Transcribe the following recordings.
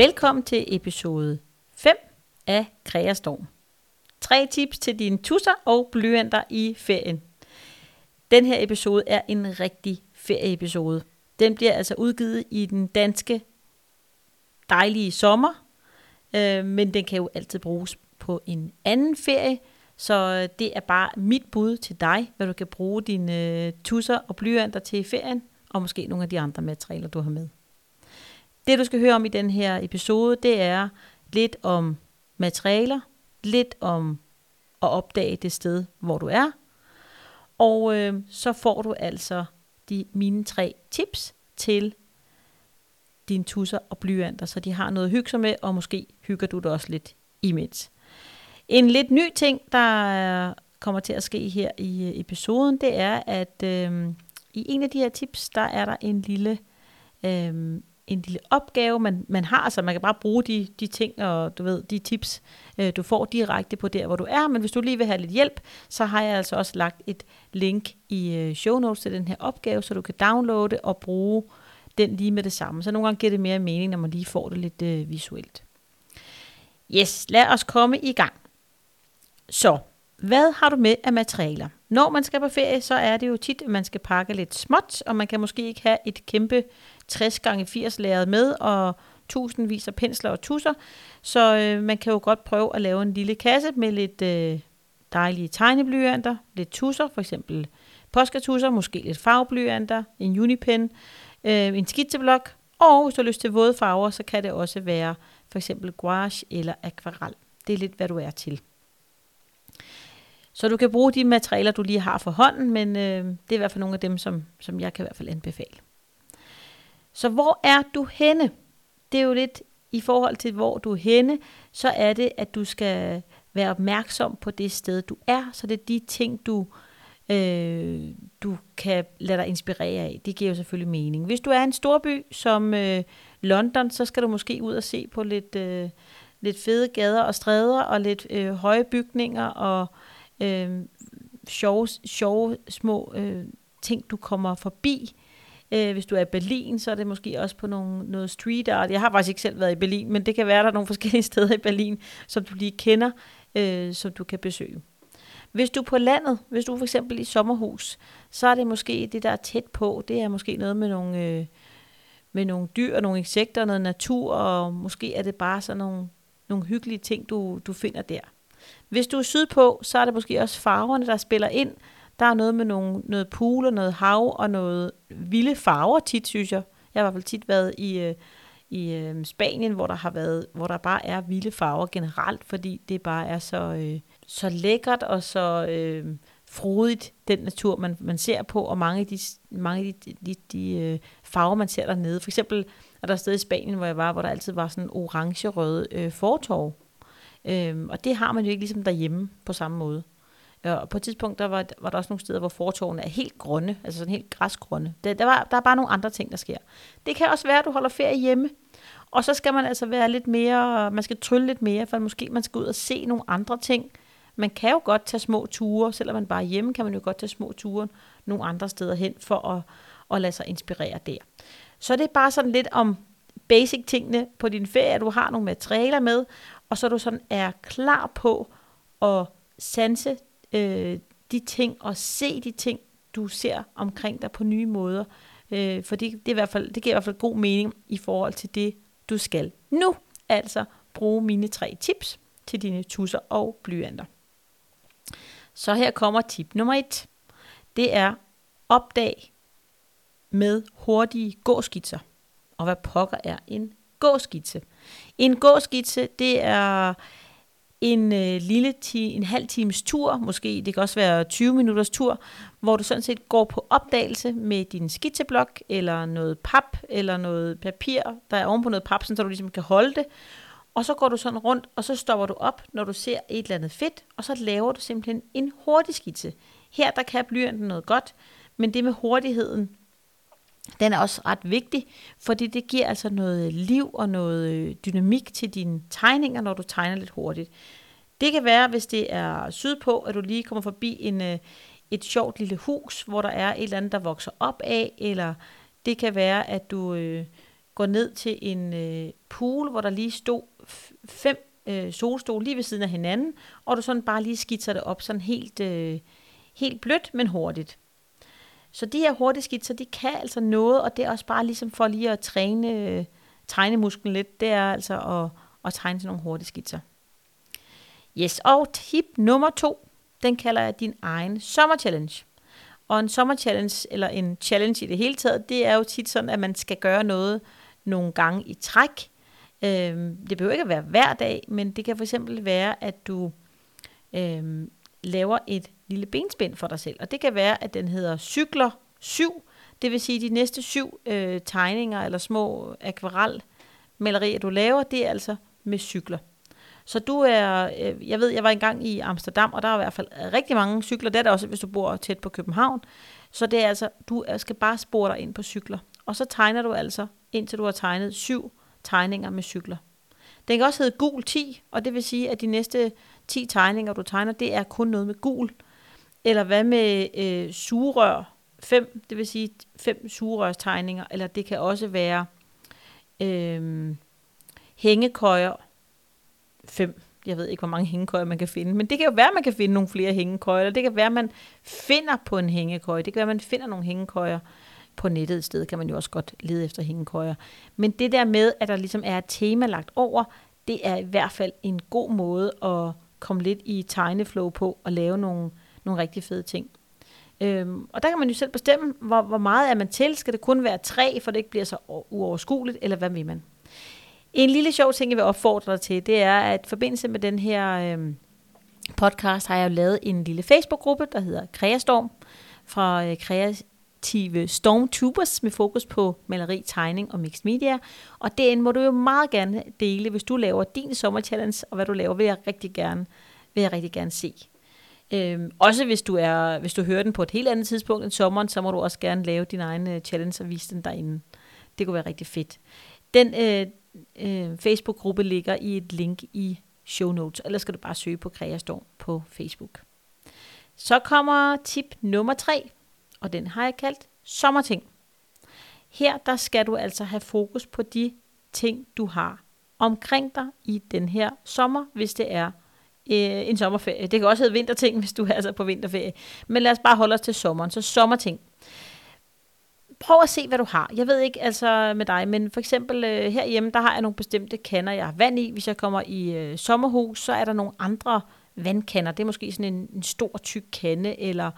Velkommen til episode 5 af Kreastorm. Tre tips til dine tusser og blyanter i ferien. Den her episode er en rigtig ferieepisode. Den bliver altså udgivet i den danske dejlige sommer, øh, men den kan jo altid bruges på en anden ferie, så det er bare mit bud til dig, hvad du kan bruge dine øh, tusser og blyanter til i ferien, og måske nogle af de andre materialer, du har med. Det du skal høre om i den her episode, det er lidt om materialer, lidt om at opdage det sted, hvor du er, og øh, så får du altså de mine tre tips til dine tusser og blyanter, så de har noget at hygge sig med, og måske hygger du det også lidt imens. En lidt ny ting, der kommer til at ske her i øh, episoden, det er, at øh, i en af de her tips, der er der en lille øh, en lille opgave, man, man har, så man kan bare bruge de, de ting og du ved, de tips, øh, du får direkte på der, hvor du er. Men hvis du lige vil have lidt hjælp, så har jeg altså også lagt et link i øh, show notes til den her opgave, så du kan downloade og bruge den lige med det samme. Så nogle gange giver det mere mening, når man lige får det lidt øh, visuelt. Yes, lad os komme i gang. Så, hvad har du med af materialer? Når man skal på ferie, så er det jo tit, at man skal pakke lidt småt, og man kan måske ikke have et kæmpe 60 gange 80 lærred med, og tusindvis af pensler og tusser. Så øh, man kan jo godt prøve at lave en lille kasse med lidt øh, dejlige tegneblyanter, lidt tusser, for eksempel påskatusser, måske lidt farveblyanter, en unipen, øh, en skitseblok, og hvis du har lyst til våde farver, så kan det også være for eksempel gouache eller akvarel. Det er lidt, hvad du er til. Så du kan bruge de materialer, du lige har for hånden, men øh, det er i hvert fald nogle af dem, som, som jeg kan i hvert fald anbefale. Så hvor er du henne? Det er jo lidt i forhold til, hvor du er henne, så er det, at du skal være opmærksom på det sted, du er. Så det er de ting, du, øh, du kan lade dig inspirere af. Det giver jo selvfølgelig mening. Hvis du er en storby som øh, London, så skal du måske ud og se på lidt, øh, lidt fede gader og stræder, og lidt øh, høje bygninger, og øh, sjove, sjove små øh, ting, du kommer forbi. Øh, hvis du er i Berlin, så er det måske også på nogle, noget street art. Jeg har faktisk ikke selv været i Berlin, men det kan være, der er nogle forskellige steder i Berlin, som du lige kender, øh, som du kan besøge. Hvis du er på landet, hvis du for eksempel i sommerhus, så er det måske det, der er tæt på. Det er måske noget med nogle, øh, med nogle dyr nogle insekter, noget natur, og måske er det bare sådan nogle, nogle hyggelige ting, du, du finder der. Hvis du er sydpå, så er det måske også farverne, der spiller ind. Der er noget med nogle, noget pool og noget hav og noget vilde farver tit, synes jeg. Jeg har i hvert fald tit været i, øh, i øh, Spanien, hvor der har været, hvor der bare er vilde farver generelt, fordi det bare er så, øh, så lækkert og så øh, frodigt, den natur, man, man ser på, og mange af de, mange af de, de, de øh, farver, man ser dernede. For eksempel er der et sted i Spanien, hvor jeg var, hvor der altid var sådan orange-røde øh, fortorv. Øhm, og det har man jo ikke ligesom derhjemme på samme måde. Og på et tidspunkt, der var, var der også nogle steder, hvor fortorvene er helt grønne, altså sådan helt græsgrønne. Der, der, var, der er bare nogle andre ting, der sker. Det kan også være, at du holder ferie hjemme, og så skal man altså være lidt mere, man skal trylle lidt mere, for måske man skal ud og se nogle andre ting. Man kan jo godt tage små ture, selvom man bare er hjemme, kan man jo godt tage små ture nogle andre steder hen, for at, at lade sig inspirere der. Så det er bare sådan lidt om basic tingene på din ferie, at du har nogle materialer med, og så du sådan er klar på at sanse øh, de ting og se de ting, du ser omkring dig på nye måder. Øh, for det, det, er i hvert fald, det giver i hvert fald god mening i forhold til det, du skal nu. Altså bruge mine tre tips til dine tusser og blyanter. Så her kommer tip nummer et. Det er opdag med hurtige gåskitser. Og hvad pokker er en gåskitse? En gåskitse, det er en øh, lille ti, en halv times tur, måske det kan også være 20 minutters tur, hvor du sådan set går på opdagelse med din skitseblok, eller noget pap, eller noget papir, der er ovenpå noget pap, så du ligesom kan holde det. Og så går du sådan rundt, og så stopper du op, når du ser et eller andet fedt, og så laver du simpelthen en hurtig skitse. Her der kan blyanten noget godt, men det med hurtigheden, den er også ret vigtig, fordi det giver altså noget liv og noget øh, dynamik til dine tegninger, når du tegner lidt hurtigt. Det kan være, hvis det er sydpå, at du lige kommer forbi en, øh, et sjovt lille hus, hvor der er et eller andet, der vokser op af, eller det kan være, at du øh, går ned til en øh, pool, hvor der lige stod fem øh, solstole lige ved siden af hinanden, og du sådan bare lige skitser det op sådan helt, øh, helt blødt, men hurtigt. Så de her hurtige skitser, de kan altså noget, og det er også bare ligesom for lige at træne tegnemusklen lidt, det er altså at, at tegne sådan nogle hurtige skitser. Yes, og tip nummer to, den kalder jeg din egen sommerchallenge. Og en sommerchallenge, eller en challenge i det hele taget, det er jo tit sådan, at man skal gøre noget nogle gange i træk. Øhm, det behøver ikke at være hver dag, men det kan for eksempel være, at du øhm, laver et lille benspænd for dig selv. Og det kan være, at den hedder cykler 7. Det vil sige, at de næste syv øh, tegninger eller små akvarelmalerier, du laver, det er altså med cykler. Så du er, øh, jeg ved, jeg var engang i Amsterdam, og der er i hvert fald rigtig mange cykler. Det er der også, hvis du bor tæt på København. Så det er altså, du skal bare spore dig ind på cykler. Og så tegner du altså, indtil du har tegnet syv tegninger med cykler. Den kan også hedde gul 10, og det vil sige, at de næste 10 tegninger, du tegner, det er kun noget med gul. Eller hvad med øh, sugerør Fem, det vil sige fem sugerørstegninger, eller det kan også være øh, hængekøjer Fem. Jeg ved ikke, hvor mange hængekøjer man kan finde, men det kan jo være, at man kan finde nogle flere hængekøjer, eller det kan være, at man finder på en hængekøje. Det kan være, at man finder nogle hængekøjer på nettet et sted, kan man jo også godt lede efter hængekøjer. Men det der med, at der ligesom er et tema lagt over, det er i hvert fald en god måde at komme lidt i tegneflow på og lave nogle, nogle rigtig fede ting. Øhm, og der kan man jo selv bestemme, hvor, hvor meget er man til. Skal det kun være tre, for det ikke bliver så uoverskueligt, eller hvad vil man? En lille sjov ting, jeg vil opfordre dig til, det er, at i forbindelse med den her øhm, podcast, har jeg jo lavet en lille Facebook-gruppe, der hedder Kreastorm, fra øh, kreative stormtubers med fokus på maleri, tegning og mixed media. Og derinde må du jo meget gerne dele, hvis du laver din sommerchallenge, og hvad du laver, vil jeg rigtig gerne, vil jeg rigtig gerne se. Øhm, også hvis du, er, hvis du hører den på et helt andet tidspunkt end sommeren, så må du også gerne lave din egen uh, challenge og vise den derinde. Det kunne være rigtig fedt. Den øh, øh, Facebook-gruppe ligger i et link i show notes, eller skal du bare søge på Kreastorm på Facebook. Så kommer tip nummer tre, og den har jeg kaldt sommerting. Her der skal du altså have fokus på de ting, du har omkring dig i den her sommer, hvis det er øh, en sommerferie. Det kan også hedde vinterting, hvis du er altså på vinterferie. Men lad os bare holde os til sommeren. Så sommerting. Prøv at se, hvad du har. Jeg ved ikke altså med dig, men for eksempel øh, herhjemme, der har jeg nogle bestemte kander, jeg har vand i. Hvis jeg kommer i øh, sommerhus, så er der nogle andre vandkander. Det er måske sådan en, en stor, tyk kande, eller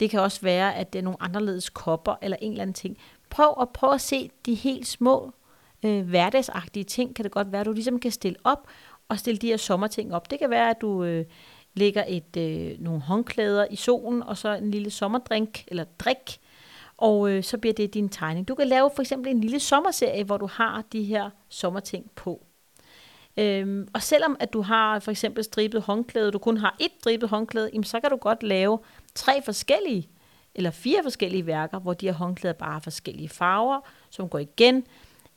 det kan også være, at det er nogle anderledes kopper, eller en eller anden ting. Prøv at, prøv at se de helt små, øh, hverdagsagtige ting, kan det godt være, at du ligesom kan stille op, og stille de her sommerting op. Det kan være, at du øh, lægger et, øh, nogle håndklæder i solen, og så en lille sommerdrink, eller drik, og øh, så bliver det din tegning. Du kan lave for eksempel en lille sommerserie, hvor du har de her sommerting på. Øhm, og selvom at du har for eksempel stribet håndklæde, du kun har et stribet håndklæde, jamen, så kan du godt lave tre forskellige, eller fire forskellige værker, hvor de her håndklæder bare har forskellige farver, som går igen,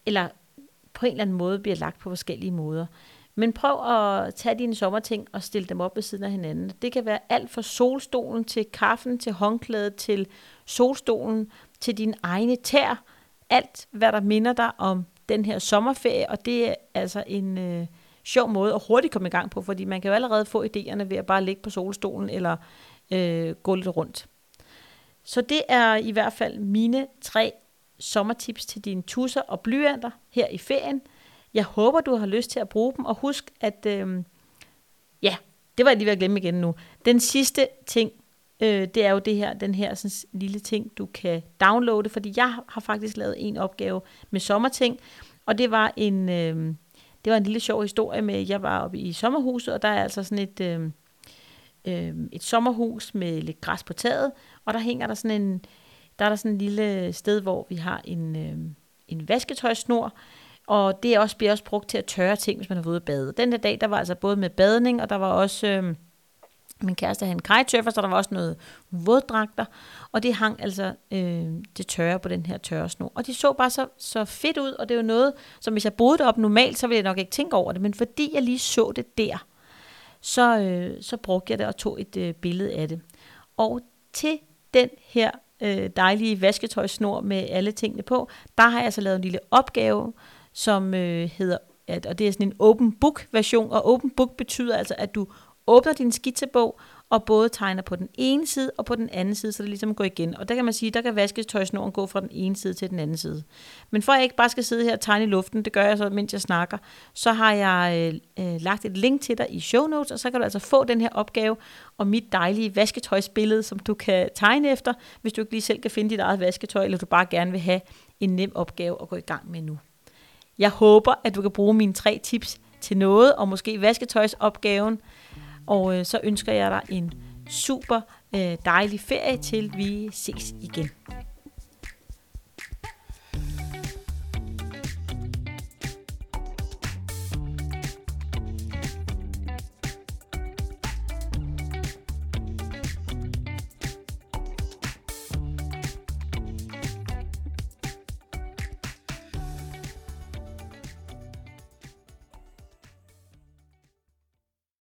eller på en eller anden måde bliver lagt på forskellige måder. Men prøv at tage dine sommerting og stille dem op ved siden af hinanden. Det kan være alt fra solstolen til kaffen, til håndklædet, til solstolen, til din egne tær. Alt, hvad der minder dig om den her sommerferie, og det er altså en øh, sjov måde at hurtigt komme i gang på, fordi man kan jo allerede få idéerne ved at bare ligge på solstolen eller øh, gå lidt rundt. Så det er i hvert fald mine tre sommertips til dine tusser og blyanter her i ferien. Jeg håber, du har lyst til at bruge dem, og husk, at øh, ja, det var jeg lige ved at glemme igen nu. Den sidste ting, øh, det er jo det her, den her sådan, lille ting, du kan downloade, fordi jeg har faktisk lavet en opgave med sommerting, og det var en, øh, det var en lille sjov historie med, jeg var oppe i sommerhuset, og der er altså sådan et, øh, øh, et sommerhus med lidt græs på taget, og der hænger der sådan en, der er der sådan en lille sted, hvor vi har en, øh, en vasketøjsnor, og det er også, bliver også brugt til at tørre ting, hvis man har ude at bade. Den der dag, der var altså både med badning, og der var også... Øh, min kæreste havde en kitesurfer, så der var også noget våddragter, og det hang altså øh, det tørre på den her tørresnor. Og de så bare så, så fedt ud, og det var noget, som hvis jeg boede deroppe normalt, så ville jeg nok ikke tænke over det, men fordi jeg lige så det der, så, øh, så brugte jeg det og tog et øh, billede af det. Og til den her øh, dejlige vasketøjsnor med alle tingene på, der har jeg så lavet en lille opgave, som øh, hedder, at, og det er sådan en open book version, og open book betyder altså, at du åbner din skitsebog, og både tegner på den ene side og på den anden side, så det ligesom går igen. Og der kan man sige, der kan vasketøjsnoren gå fra den ene side til den anden side. Men for at jeg ikke bare skal sidde her og tegne i luften, det gør jeg så, mens jeg snakker, så har jeg øh, øh, lagt et link til dig i show notes, og så kan du altså få den her opgave og mit dejlige vasketøjsbillede, som du kan tegne efter, hvis du ikke lige selv kan finde dit eget vasketøj, eller du bare gerne vil have en nem opgave at gå i gang med nu. Jeg håber, at du kan bruge mine tre tips til noget, og måske vasketøjsopgaven, og øh, så ønsker jeg dig en super øh, dejlig ferie, til vi ses igen.